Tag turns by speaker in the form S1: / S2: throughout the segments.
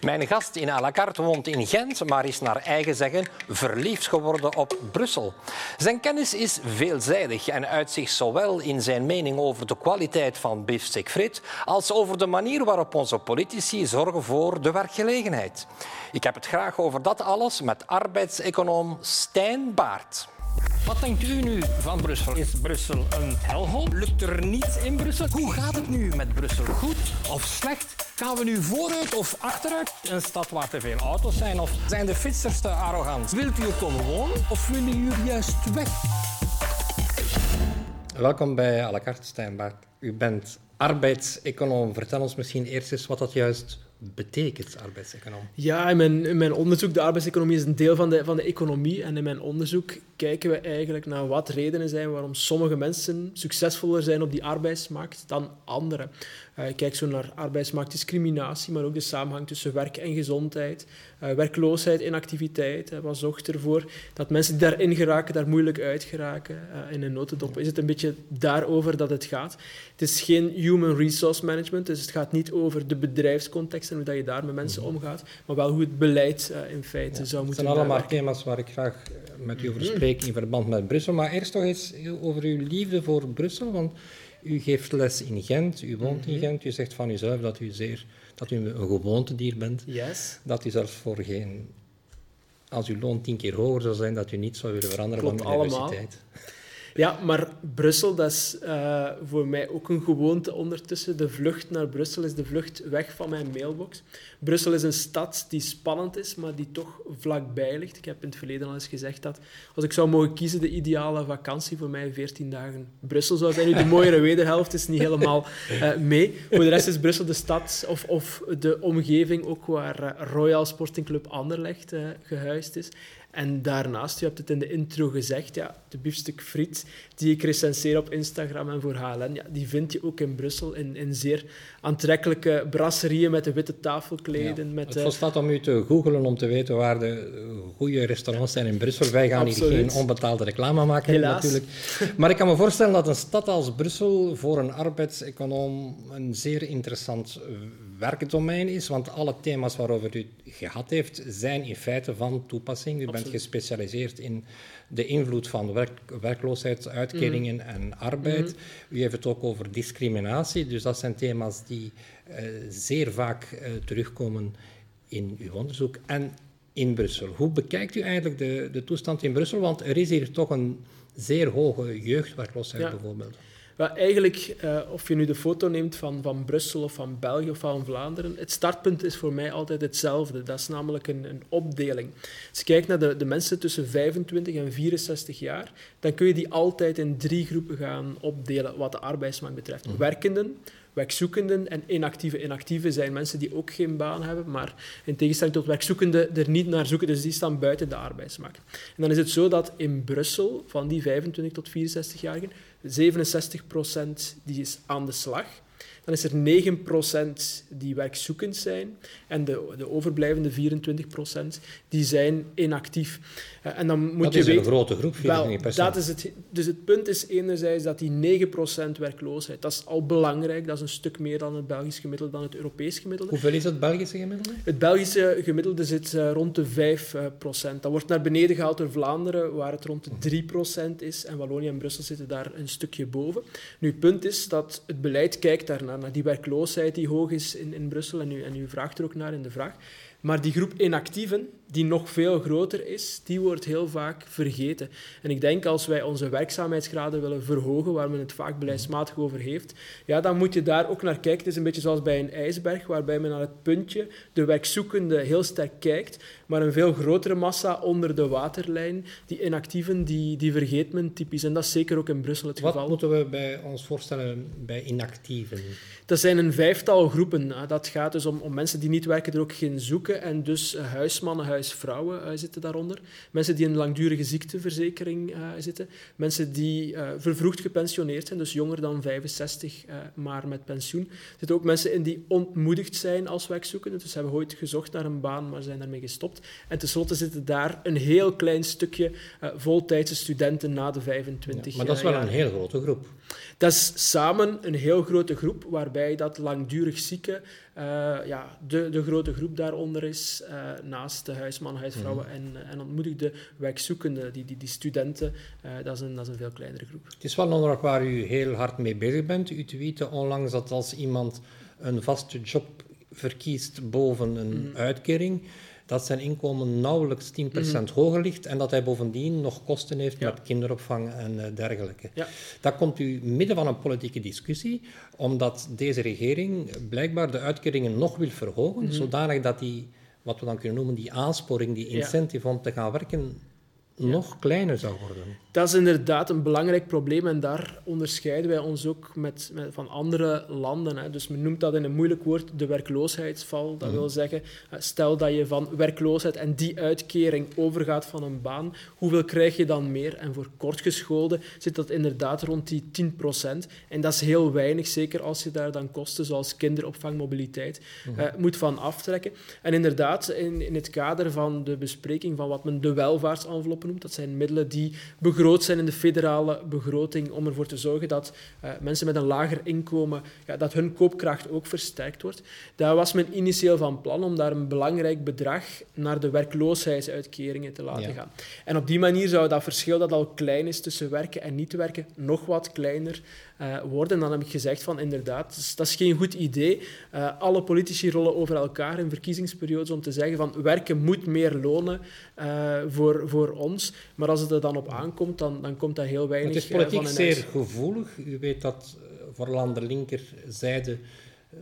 S1: Mijn gast in à la carte woont in Gent, maar is naar eigen zeggen verliefd geworden op Brussel. Zijn kennis is veelzijdig en uit zich zowel in zijn mening over de kwaliteit van biefstuk frit als over de manier waarop onze politici zorgen voor de werkgelegenheid. Ik heb het graag over dat alles met arbeidseconoom Stijn Baart. Wat denkt u nu van Brussel? Is Brussel een helhol? Lukt er niets in Brussel? Hoe gaat het nu met Brussel? Goed of slecht? Gaan we nu vooruit of achteruit? Een stad waar te veel auto's zijn? Of zijn de fietsers te arrogant? Wilt u er komen wonen of willen u er juist weg? Welkom bij à la carte, Stijn U bent arbeidseconoom. Vertel ons misschien eerst eens wat dat juist betekent, arbeidseconoom?
S2: Ja, in mijn, in mijn onderzoek, de arbeidseconomie is een deel van de, van de economie. En in mijn onderzoek kijken we eigenlijk naar wat redenen zijn waarom sommige mensen succesvoller zijn op die arbeidsmarkt dan anderen. Uh, ik kijk zo naar arbeidsmarktdiscriminatie, maar ook de samenhang tussen werk en gezondheid, uh, werkloosheid, inactiviteit. Uh, wat zorgt ervoor dat mensen die daarin geraken, daar moeilijk uit geraken in een notendop? Is het een beetje daarover dat het gaat? Het is geen human resource management, dus het gaat niet over de bedrijfscontext en hoe dat je daar met mensen mhm. omgaat, maar wel hoe het beleid in feite zou moeten
S1: Het zijn allemaal thema's waar ik graag met u over mhm. spreek in verband met Brussel. Maar eerst nog eens over uw liefde voor Brussel, want u geeft les in Gent, u woont in mhm. Gent, u zegt van uzelf dat u, zeer, dat u een gewoontedier bent.
S2: Yes.
S1: Dat u zelfs voor geen... Als uw loon tien keer hoger zou zijn, dat u niet zou willen veranderen
S2: Klopt
S1: van universiteit.
S2: Allemaal. Ja, maar Brussel, dat is uh, voor mij ook een gewoonte ondertussen. De vlucht naar Brussel is de vlucht weg van mijn mailbox. Brussel is een stad die spannend is, maar die toch vlakbij ligt. Ik heb in het verleden al eens gezegd dat als ik zou mogen kiezen, de ideale vakantie voor mij 14 dagen Brussel zou zijn. Nu, de mooiere wederhelft is niet helemaal uh, mee. Voor de rest is Brussel de stad of, of de omgeving ook waar uh, Royal Sporting Club Anderlecht gehuisd is. En daarnaast, je hebt het in de intro gezegd, ja, de biefstuk friet die ik recenseer op Instagram en voor HLN, ja, die vind je ook in Brussel in, in zeer aantrekkelijke brasserieën met de witte tafelkleden. Ja, met,
S1: het volstaat om u te googelen om te weten waar de goede restaurants zijn in Brussel. Wij gaan Absoluut. hier geen onbetaalde reclame maken,
S2: Helaas.
S1: natuurlijk. Maar ik kan me voorstellen dat een stad als Brussel voor een arbeidseconoom een zeer interessant werkdomein is, want alle thema's waarover u het gehad heeft, zijn in feite van toepassing. U bent gespecialiseerd in de invloed van werk, werkloosheid, uitkeringen mm. en arbeid. Mm. U heeft het ook over discriminatie, dus dat zijn thema's die uh, zeer vaak uh, terugkomen in uw onderzoek en in Brussel. Hoe bekijkt u eigenlijk de, de toestand in Brussel? Want er is hier toch een zeer hoge jeugdwerkloosheid ja. bijvoorbeeld.
S2: Wel, eigenlijk, uh, of je nu de foto neemt van, van Brussel of van België of van Vlaanderen, het startpunt is voor mij altijd hetzelfde. Dat is namelijk een, een opdeling. Als je kijkt naar de, de mensen tussen 25 en 64 jaar, dan kun je die altijd in drie groepen gaan opdelen wat de arbeidsmarkt betreft. Mhm. Werkenden, werkzoekenden en inactieve. Inactieve zijn mensen die ook geen baan hebben, maar in tegenstelling tot werkzoekenden er niet naar zoeken, dus die staan buiten de arbeidsmarkt. En dan is het zo dat in Brussel, van die 25 tot 64-jarigen, 67% die is aan de slag. Dan is er 9% die werkzoekend zijn en de, de overblijvende 24% die zijn inactief.
S1: Uh, en dan moet dat je is weten, een grote groep,
S2: wel, dat is het, Dus het punt is enerzijds dat die 9% werkloosheid, dat is al belangrijk, dat is een stuk meer dan het Belgisch gemiddelde, dan het Europees gemiddelde.
S1: Hoeveel is het Belgische gemiddelde?
S2: Het Belgische gemiddelde zit uh, rond de 5%. Dat wordt naar beneden gehaald door Vlaanderen, waar het rond de 3% is, en Wallonië en Brussel zitten daar een stukje boven. Nu, het punt is dat het beleid kijkt daarnaar, naar die werkloosheid die hoog is in, in Brussel, en u, en u vraagt er ook naar in de vraag. Maar die groep inactieven, die nog veel groter is, die wordt heel vaak vergeten. En ik denk als wij onze werkzaamheidsgraden willen verhogen, waar men het vaak beleidsmatig over heeft, ja, dan moet je daar ook naar kijken. Het is een beetje zoals bij een ijsberg, waarbij men naar het puntje, de werkzoekende, heel sterk kijkt, maar een veel grotere massa onder de waterlijn, die inactieven, die, die vergeet men typisch. En dat is zeker ook in Brussel het
S1: Wat
S2: geval.
S1: Wat moeten we bij ons voorstellen bij inactieven?
S2: Dat zijn een vijftal groepen. Dat gaat dus om, om mensen die niet werken, er ook geen zoeken. En dus huismannen, huisvrouwen uh, zitten daaronder. Mensen die in een langdurige ziekteverzekering uh, zitten. Mensen die uh, vervroegd gepensioneerd zijn, dus jonger dan 65, maar met pensioen. Er zitten ook mensen in die ontmoedigd zijn als werkzoekenden. Dus hebben ooit gezocht naar een baan, maar zijn daarmee gestopt. En tenslotte zitten daar een heel klein stukje voltijdse studenten na de 25
S1: ja, Maar dat is wel een heel grote groep.
S2: Dat is samen een heel grote groep waarbij dat langdurig zieken ja, de, de grote groep daaronder is, naast de huismannen, huisvrouwen mm. en, en ontmoedigde werkzoekenden, die, die, die studenten. dat, is een, dat is een veel kleinere groep.
S1: Het is wel een onderwerp waar u heel hard mee bezig bent. U tweette onlangs dat als iemand een vaste job verkiest boven een mm. uitkering, dat zijn inkomen nauwelijks 10% mm. hoger ligt en dat hij bovendien nog kosten heeft met kinderopvang en eh, dergelijke. Ja. Dat komt u midden van een politieke discussie, omdat deze regering blijkbaar de uitkeringen nog wil verhogen, mm zodanig dat die, wat we dan kunnen noemen, die aansporing, die incentive om te gaan werken, nog kleiner zou worden.
S2: Dat is inderdaad een belangrijk probleem en daar onderscheiden wij ons ook met, met van andere landen. Hè. Dus men noemt dat in een moeilijk woord de werkloosheidsval. Dat mhm. wil zeggen, eh, stel dat je van werkloosheid en die uitkering overgaat van een baan, hoeveel krijg je dan meer? En voor kortgescholden zit dat inderdaad rond die 10% En dat is heel weinig, zeker als je daar dan kosten zoals kinderopvang, mobiliteit, mhm. eh, moet van aftrekken. En inderdaad, in, in het kader van de bespreking van wat men de welvaartsenveloppen dat zijn middelen die begroot zijn in de federale begroting om ervoor te zorgen dat uh, mensen met een lager inkomen, ja, dat hun koopkracht ook versterkt wordt. Daar was men initieel van plan om daar een belangrijk bedrag naar de werkloosheidsuitkeringen te laten gaan. En op die manier zou dat verschil dat al klein is tussen werken en niet werken nog wat kleiner uh, worden. En dan heb ik gezegd van inderdaad, dat is, geen goed idee. Uh, alle politici rollen over elkaar in verkiezingsperiodes om te zeggen van werken moet meer lonen uh, voor, voor ons. Maar als het er dan op aankomt, dan, dan komt dat heel weinig
S1: Het is politiek zeer gevoelig. U weet dat vooral aan de linkerzijde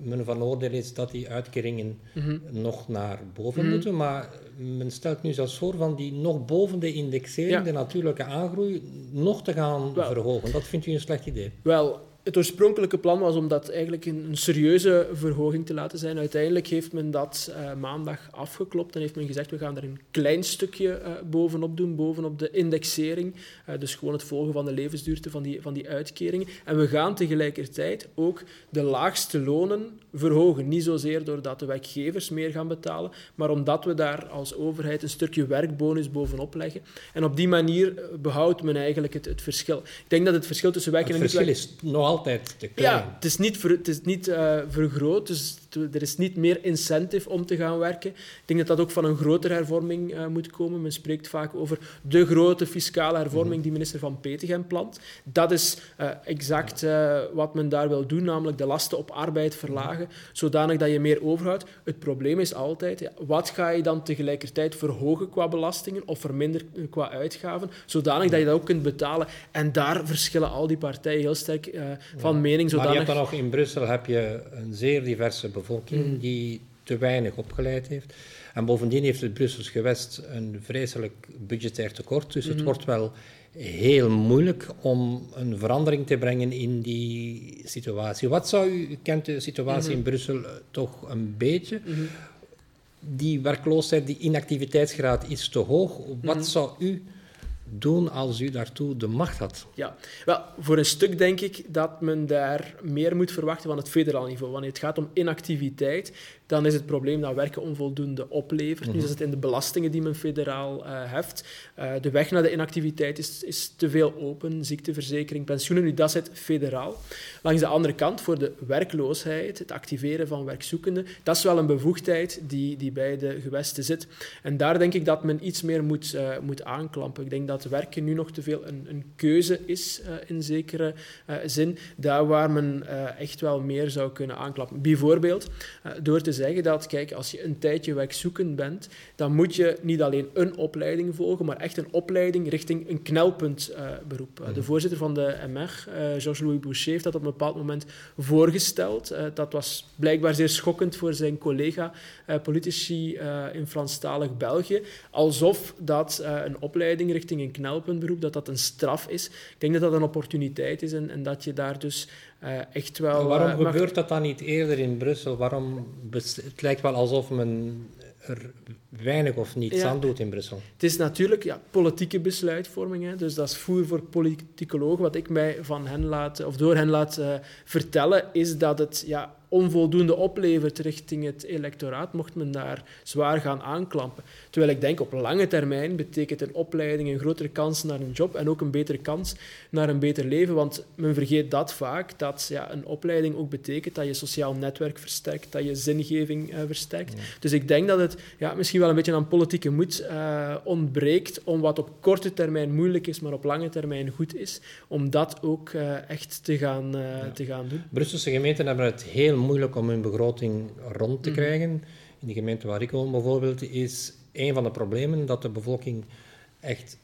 S1: men van oordeel is dat die uitkeringen mhm. nog naar boven mhm. moeten. Maar men stelt nu zelfs voor van die nog boven de indexering, de natuurlijke aangroei, nog te gaan verhogen. Dat vindt u een slecht idee?
S2: Wel, het oorspronkelijke plan was om dat eigenlijk een, serieuze verhoging te laten zijn. Uiteindelijk heeft men dat uh, maandag afgeklopt en heeft men gezegd we gaan er een klein stukje uh, bovenop doen, bovenop de indexering. Uh, dus gewoon het volgen van de levensduurte van die, van die uitkeringen. En we gaan tegelijkertijd ook de laagste lonen verhogen. Niet zozeer doordat de werkgevers meer gaan betalen, maar omdat we daar als overheid een stukje werkbonus bovenop leggen. En op die manier behoudt men eigenlijk het, het verschil. Ik denk dat het verschil tussen werken
S1: en
S2: niet
S1: werken... Het verschil is altijd te klein.
S2: Ja, het is niet, ver, het is niet uh, vergroot, dus er is niet meer incentive om te gaan werken. Ik denk dat dat ook van een grotere hervorming uh, moet komen. Men spreekt vaak over de grote fiscale hervorming mhm. die minister Van Petegem plant. Dat is uh, exact wat men daar wil doen, namelijk de lasten op arbeid verlagen, zodanig dat je meer overhoudt. Het probleem is altijd, ja, wat ga je dan tegelijkertijd verhogen qua belastingen of verminderen qua uitgaven, zodanig dat je dat ook kunt betalen. En daar verschillen al die partijen heel sterk van mening.
S1: Zodanig... Maar je hebt dan nog in Brussel heb je een zeer diverse bevolking Mm. die te weinig opgeleid heeft. En bovendien heeft het Brussels gewest een vreselijk budgetair tekort. Dus het mm-hmm. wordt wel heel moeilijk om een verandering te brengen in die situatie. Wat zou u, u kent de situatie in mm-hmm. Brussel eh, toch een beetje. Mm-hmm. Die werkloosheid, die inactiviteitsgraad is te hoog. Wat zou u doen als u daartoe de macht had?
S2: Ja, wel, voor een stuk denk ik dat men daar meer moet verwachten van het federaal niveau. Wanneer het gaat om inactiviteit, dan is het probleem dat werken onvoldoende oplevert. Nu is het in de belastingen die men federaal uh, heft. Uh, de weg naar de inactiviteit is, is te veel open. Ziekteverzekering, pensioenen, nu dat zit federaal. Langs de andere kant, voor de werkloosheid, het activeren van werkzoekenden, dat is wel een bevoegdheid die, die bij de gewesten zit. En daar denk ik dat men iets meer moet, uh, moet aanklampen. Ik denk dat werken nu nog te veel een, een keuze is, in zekere zin. Daar waar men echt wel meer zou kunnen aanklappen. Bijvoorbeeld door te zeggen dat, kijk, als je een tijdje werkzoekend bent, dan moet je niet alleen een opleiding volgen, maar echt een opleiding richting een knelpuntberoep. De mhm. voorzitter van de MR, eh, Georges-Louis Boucher, heeft dat op een bepaald moment voorgesteld. Dat was blijkbaar zeer schokkend voor zijn collega-politici in Franstalig België. Alsof dat een opleiding richting een knelpuntberoep, dat dat een straf is. Ik denk dat dat een opportuniteit is en, en dat je daar dus uh, echt wel...
S1: waarom uh, gebeurt dat dan niet eerder in Brussel? Waarom het lijkt wel alsof men er weinig of niets aan doet in Brussel.
S2: Het is natuurlijk ja, politieke besluitvorming, hè, dus dat is voer voor politicologen. Wat ik mij van hen laat, of door hen laat uh, vertellen, is dat het ja, onvoldoende oplevert richting het electoraat, mocht men daar zwaar gaan aanklampen. Terwijl ik denk op lange termijn betekent een opleiding een grotere kans naar een job en ook een betere kans naar een beter leven. Want men vergeet dat vaak, dat ja, een opleiding ook betekent dat je sociaal netwerk versterkt, dat je zingeving uh, versterkt. Dus ik denk dat het ja, misschien wel een beetje aan politieke moed uh, ontbreekt om wat op korte termijn moeilijk is, maar op lange termijn goed is, om dat ook uh, echt te gaan, ja. te gaan doen.
S1: Brusselse gemeenten hebben het heel moeilijk om hun begroting rond te mm. krijgen. In de gemeente waar ik woon bijvoorbeeld is een van de problemen dat de bevolking echt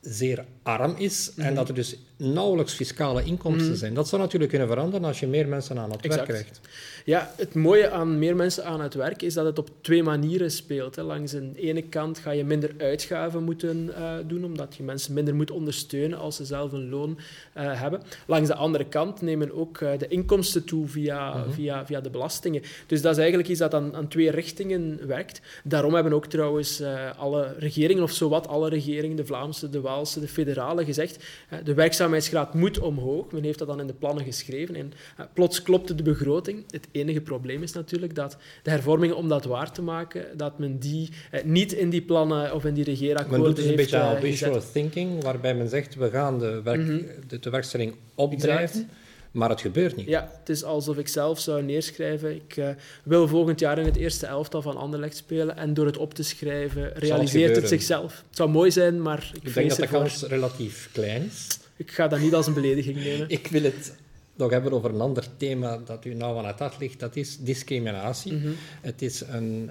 S1: zeer arm is en mhm. dat er dus nauwelijks fiscale inkomsten mhm. zijn. Dat zou natuurlijk kunnen veranderen als je meer mensen aan het werk krijgt.
S2: Ja, het mooie aan meer mensen aan het werk is dat het op twee manieren speelt. Hè. Langs de ene kant ga je minder uitgaven moeten uh, doen, omdat je mensen minder moet ondersteunen als ze zelf een loon uh, hebben. Langs de andere kant nemen ook uh, de inkomsten toe via, mhm. via, via de belastingen. Dus dat is eigenlijk iets dat aan, aan twee richtingen werkt. Daarom hebben ook trouwens alle regeringen, of zowat alle regeringen, de Vlaamse, de Waalse, de federale, gezegd de werkzaamheidsgraad moet omhoog. Men heeft dat dan in de plannen geschreven. En plots klopte de begroting. Het enige probleem is natuurlijk dat de hervormingen om dat waar te maken, dat men die eh, niet in die plannen of in die regeerakkoorden heeft Men
S1: doet dus een beetje thinking, waarbij men zegt, we gaan de, werk, mhm. de, de, werkstelling opdrijven. Maar het gebeurt niet.
S2: Ja, het is alsof ik zelf zou neerschrijven. Ik uh, wil volgend jaar in het eerste elftal van Anderlecht spelen. En door het op te schrijven realiseert het, zichzelf. Het zou mooi zijn, maar
S1: ik, ik denk dat de kans relatief klein is.
S2: Ik ga dat niet als een belediging nemen.
S1: ik wil het nog hebben over een ander thema dat u nou aan het hart ligt. Dat is discriminatie. Mhm. Het is een,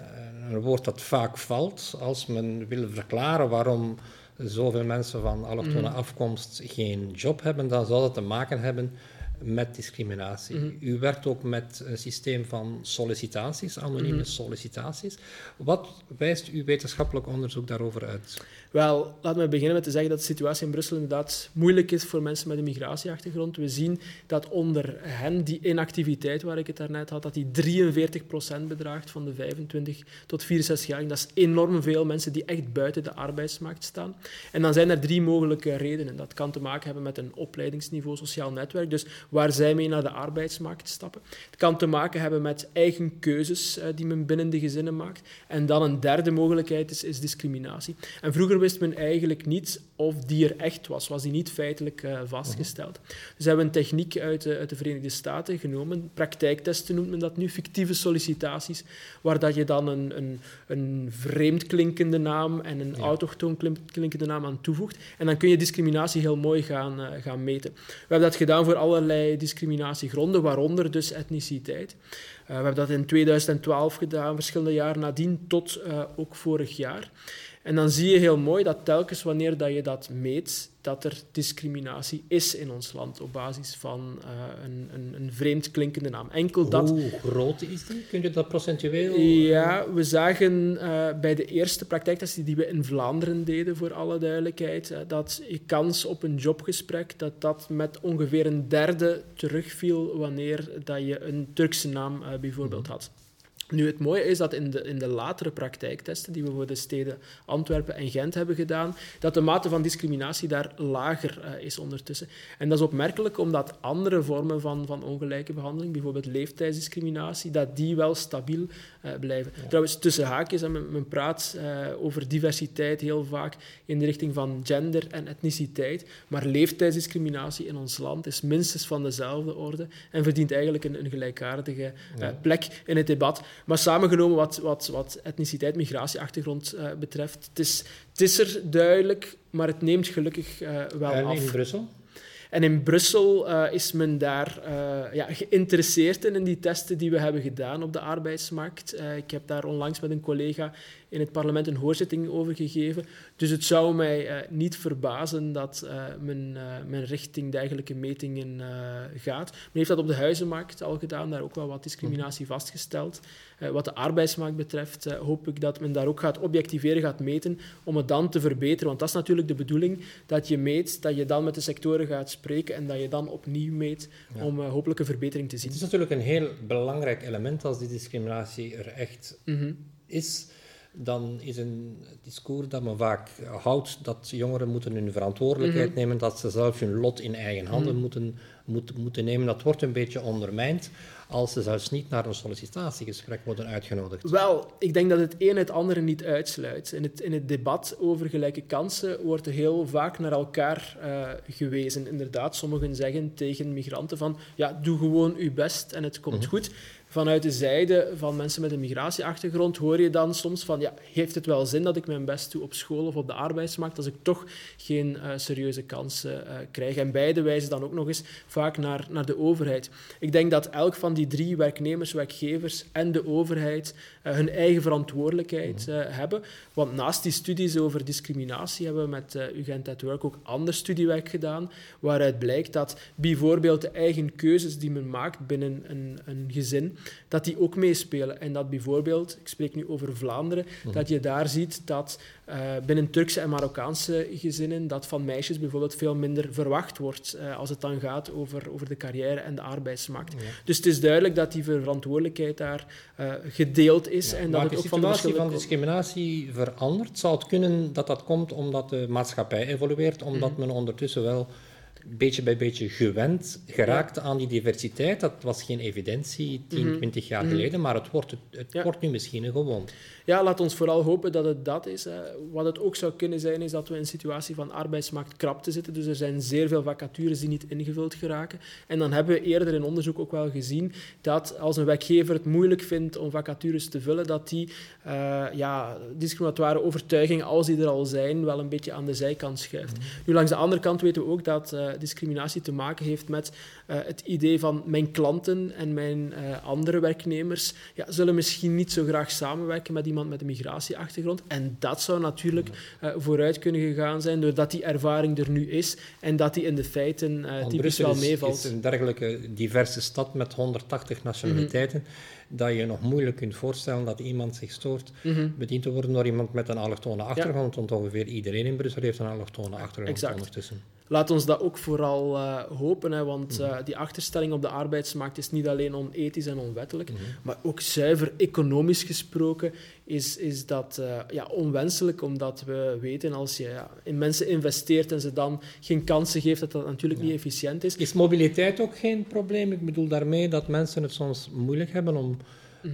S1: een woord dat vaak valt als men wil verklaren waarom zoveel mensen van allochtone mm afkomst geen job hebben. Dan zal het te maken hebben met discriminatie. Mhm. U werkt ook met een systeem van sollicitaties, anonieme mhm. sollicitaties. Wat wijst uw wetenschappelijk onderzoek daarover uit?
S2: Wel, laten we beginnen met te zeggen dat de situatie in Brussel inderdaad moeilijk is voor mensen met een migratieachtergrond. We zien dat onder hen die inactiviteit waar ik het daarnet had, dat die 43% bedraagt van de 25 tot 64 jaar. Dat is enorm veel mensen die echt buiten de arbeidsmarkt staan. En dan zijn er drie mogelijke redenen. Dat kan te maken hebben met een opleidingsniveau sociaal netwerk, dus waar zij mee naar de arbeidsmarkt stappen. Het kan te maken hebben met eigen keuzes uh, die men binnen de gezinnen maakt. En dan een derde mogelijkheid is, is discriminatie. En vroeger wist men eigenlijk niet of die er echt was, was die niet feitelijk uh, vastgesteld. Mhm. Dus hebben we een techniek uit de, uit de, Verenigde Staten genomen, praktijktesten noemt men dat nu, fictieve sollicitaties, waar dat je dan een, een, een vreemd klinkende naam en een ja. autochtoon klinkende naam aan toevoegt. En dan kun je discriminatie heel mooi gaan, uh, gaan meten. We hebben dat gedaan voor allerlei discriminatiegronden, waaronder dus etniciteit. Uh, we hebben dat in 2012 gedaan, verschillende jaren nadien, tot ook vorig jaar. En dan zie je heel mooi dat telkens wanneer dat je dat meet, dat er discriminatie is in ons land op basis van uh, een, een, een, vreemd klinkende naam.
S1: Enkel dat... Hoe groot is die? Kun je dat procentueel...
S2: Ja, we zagen uh, bij de eerste praktijktesten die we in Vlaanderen deden, voor alle duidelijkheid, uh, dat je kans op een jobgesprek, dat dat met ongeveer een derde terugviel wanneer dat je een Turkse naam bijvoorbeeld mhm. had. Nu, het mooie is dat in de, in de latere praktijktesten die we voor de steden Antwerpen en Gent hebben gedaan, dat de mate van discriminatie daar lager uh, is ondertussen. En dat is opmerkelijk omdat andere vormen van, van ongelijke behandeling, bijvoorbeeld leeftijdsdiscriminatie, dat die wel stabiel uh, blijven. Trouwens, tussen haakjes, en men, men praat uh, over diversiteit heel vaak in de richting van gender en etniciteit, maar leeftijdsdiscriminatie in ons land is minstens van dezelfde orde en verdient eigenlijk een, een gelijkaardige plek in het debat. Maar samengenomen wat, wat, wat etniciteit, migratieachtergrond uh, betreft, het is, het is er duidelijk, maar het neemt gelukkig uh, wel
S1: en
S2: af.
S1: in Brussel?
S2: En in Brussel uh, is men daar ja, geïnteresseerd in, in die testen die we hebben gedaan op de arbeidsmarkt. ik heb daar onlangs met een collega in het parlement een hoorzitting over gegeven. Dus het zou mij uh, niet verbazen dat uh, men, uh, men, richting dergelijke metingen gaat. Men heeft dat op de huizenmarkt al gedaan, daar ook wel wat discriminatie mhm. vastgesteld. Wat de arbeidsmarkt betreft hoop ik dat men daar ook gaat objectiveren, gaat meten, om het dan te verbeteren. Want dat is natuurlijk de bedoeling, dat je meet, dat je dan met de sectoren gaat spreken en dat je dan opnieuw meet om hopelijk een verbetering te zien.
S1: Het is natuurlijk een heel belangrijk element als die discriminatie er echt mm -hmm. is dan is een discours dat men vaak houdt dat jongeren moeten hun verantwoordelijkheid nemen, dat ze zelf hun lot in eigen handen moeten, moeten, moeten nemen. Dat wordt een beetje ondermijnd als ze zelfs niet naar een sollicitatiegesprek worden uitgenodigd.
S2: Wel, ik denk dat het een het andere niet uitsluit. In het, in het debat over gelijke kansen wordt er heel vaak naar elkaar uh, gewezen. Inderdaad, sommigen zeggen tegen migranten van ja, doe gewoon je best en het komt mm -hmm. goed vanuit de zijde van mensen met een migratieachtergrond hoor je dan soms van, ja, heeft het wel zin dat ik mijn best doe op school of op de arbeidsmarkt als ik toch geen uh, serieuze kansen uh, krijg? En beide wijzen dan ook nog eens vaak naar, naar de overheid. Ik denk dat elk van die drie werknemers, werkgevers en de overheid uh, hun eigen verantwoordelijkheid hebben. Want naast die studies over discriminatie hebben we met UGent at Work ook ander studiewerk gedaan, waaruit blijkt dat bijvoorbeeld de eigen keuzes die men maakt binnen een, een gezin, dat die ook meespelen. En dat bijvoorbeeld, ik spreek nu over Vlaanderen, mm. dat je daar ziet dat uh, binnen Turkse en Marokkaanse gezinnen dat van meisjes bijvoorbeeld veel minder verwacht wordt uh, als het dan gaat over, over de carrière en de arbeidsmarkt. Ja. Dus het is duidelijk dat die verantwoordelijkheid daar uh, gedeeld is.
S1: Ja,
S2: en dat het
S1: de
S2: ook van
S1: situatie van discriminatie verandert. Zou het kunnen dat dat komt omdat de maatschappij evolueert, omdat mm. men ondertussen wel beetje bij beetje gewend geraakt ja. aan die diversiteit. Dat was geen evidentie 10, mm -hmm. 20 jaar mm -hmm. geleden, maar het wordt, het, ja. wordt nu misschien een gewoonte.
S2: Ja, laat ons vooral hopen dat het dat is. Hè. Wat het ook zou kunnen zijn, is dat we in een situatie van arbeidsmarktkrapte zitten. Dus er zijn zeer veel vacatures die niet ingevuld geraken. En dan hebben we eerder in onderzoek ook wel gezien dat als een werkgever het moeilijk vindt om vacatures te vullen, dat die uh, ja, discriminatoire overtuigingen, als die er al zijn, wel een beetje aan de zijkant schuift. Mm -hmm. Nu, langs de andere kant weten we ook dat uh, discriminatie te maken heeft met uh, het idee van mijn klanten en mijn andere werknemers ja, zullen misschien niet zo graag samenwerken met iemand met een migratieachtergrond. En dat zou natuurlijk vooruit kunnen gegaan zijn, doordat die ervaring er nu is en dat die in de feiten typisch
S1: Brussel
S2: wel
S1: is,
S2: meevalt.
S1: Het is een dergelijke diverse stad met 180 nationaliteiten, mm -hmm. Dat je nog moeilijk kunt voorstellen dat iemand zich stoort mm -hmm. bediend te worden door iemand met een allochtone achtergrond, ja. want ongeveer iedereen in Brussel heeft een allochtone achtergrond
S2: exact.
S1: ondertussen.
S2: Laat ons dat ook vooral uh, hopen, hè, want uh, die achterstelling op de arbeidsmarkt is niet alleen onethisch en onwettelijk, mm -hmm. maar ook zuiver economisch gesproken is, is dat uh, ja, onwenselijk, omdat we weten als je ja, in mensen investeert en ze dan geen kansen geeft, dat dat natuurlijk ja. niet efficiënt is.
S1: Is mobiliteit ook geen probleem? Ik bedoel daarmee dat mensen het soms moeilijk hebben om. Uh,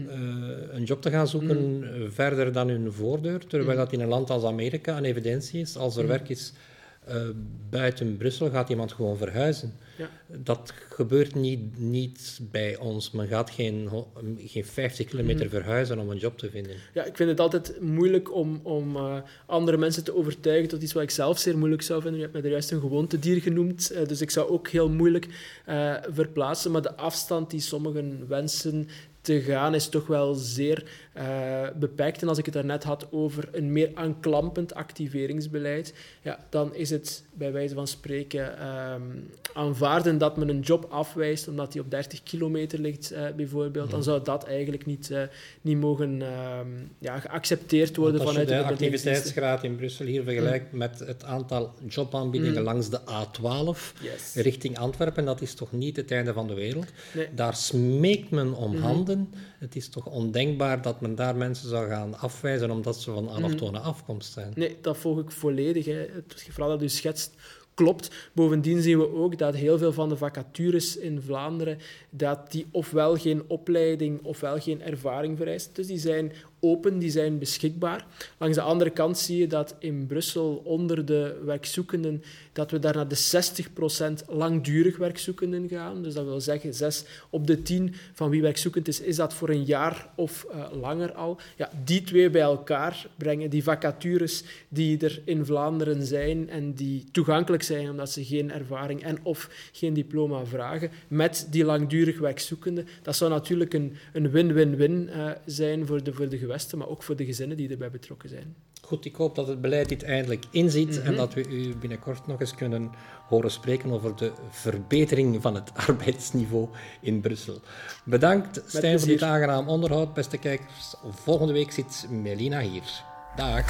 S1: een job te gaan zoeken mm -hmm. verder dan hun voordeur, terwijl -hmm. dat in een land als Amerika een evidentie is. Als er werk is uh, buiten Brussel, gaat iemand gewoon verhuizen. Ja. Dat gebeurt niet, niet bij ons. Men gaat geen, geen 50 kilometer verhuizen om een job te vinden.
S2: Ja, ik vind het altijd moeilijk om, om uh, andere mensen te overtuigen tot iets wat ik zelf zeer moeilijk zou vinden. Je hebt mij juist een gewoontedier genoemd, uh, dus ik zou ook heel moeilijk verplaatsen. Maar de afstand die sommigen wensen te gaan is toch wel zeer uh, beperkt. En als ik het daarnet had over een meer aanklampend activeringsbeleid, ja, dan is het bij wijze van spreken um, aanvaarden dat men een job afwijst omdat die op 30 kilometer ligt, uh, bijvoorbeeld. Dan zou dat eigenlijk niet, uh, niet mogen um, ja, geaccepteerd worden
S1: als
S2: vanuit
S1: je de, de activiteitsgraad in Brussel hier vergelijkt mm. met het aantal jobaanbiedingen mm. langs de A12
S2: yes.
S1: richting Antwerpen, dat is toch niet het einde van de wereld. Nee. Daar smeekt men om mm -hmm. handen. Het is toch ondenkbaar dat men daar mensen zou gaan afwijzen omdat ze van allochtone mm. afkomst zijn.
S2: Nee, dat volg ik volledig. Hè. Het verhaal dat u schetst klopt. Bovendien zien we ook dat heel veel van de vacatures in Vlaanderen dat die ofwel geen opleiding ofwel geen ervaring vereist. Dus die zijn open, die zijn beschikbaar. Langs de andere kant zie je dat in Brussel onder de werkzoekenden dat we daar naar de 60% langdurig werkzoekenden gaan. Dus dat wil zeggen, 6 op de 10 van wie werkzoekend is, is dat voor een jaar of uh, langer al. Ja, die twee bij elkaar brengen die vacatures die er in Vlaanderen zijn en die toegankelijk zijn omdat ze geen ervaring en of geen diploma vragen, met die langdurig werkzoekenden. Dat zou natuurlijk een win-win-win uh, zijn voor de, voor de gewesten, maar ook voor de gezinnen die erbij betrokken zijn.
S1: Goed, ik hoop dat het beleid dit eindelijk inziet mm -hmm. en dat we u binnenkort nog eens kunnen horen spreken over de verbetering van het arbeidsniveau in Brussel. Bedankt, Stijn, voor dit aangenaam onderhoud. Beste kijkers, volgende week zit Melina hier. Dag.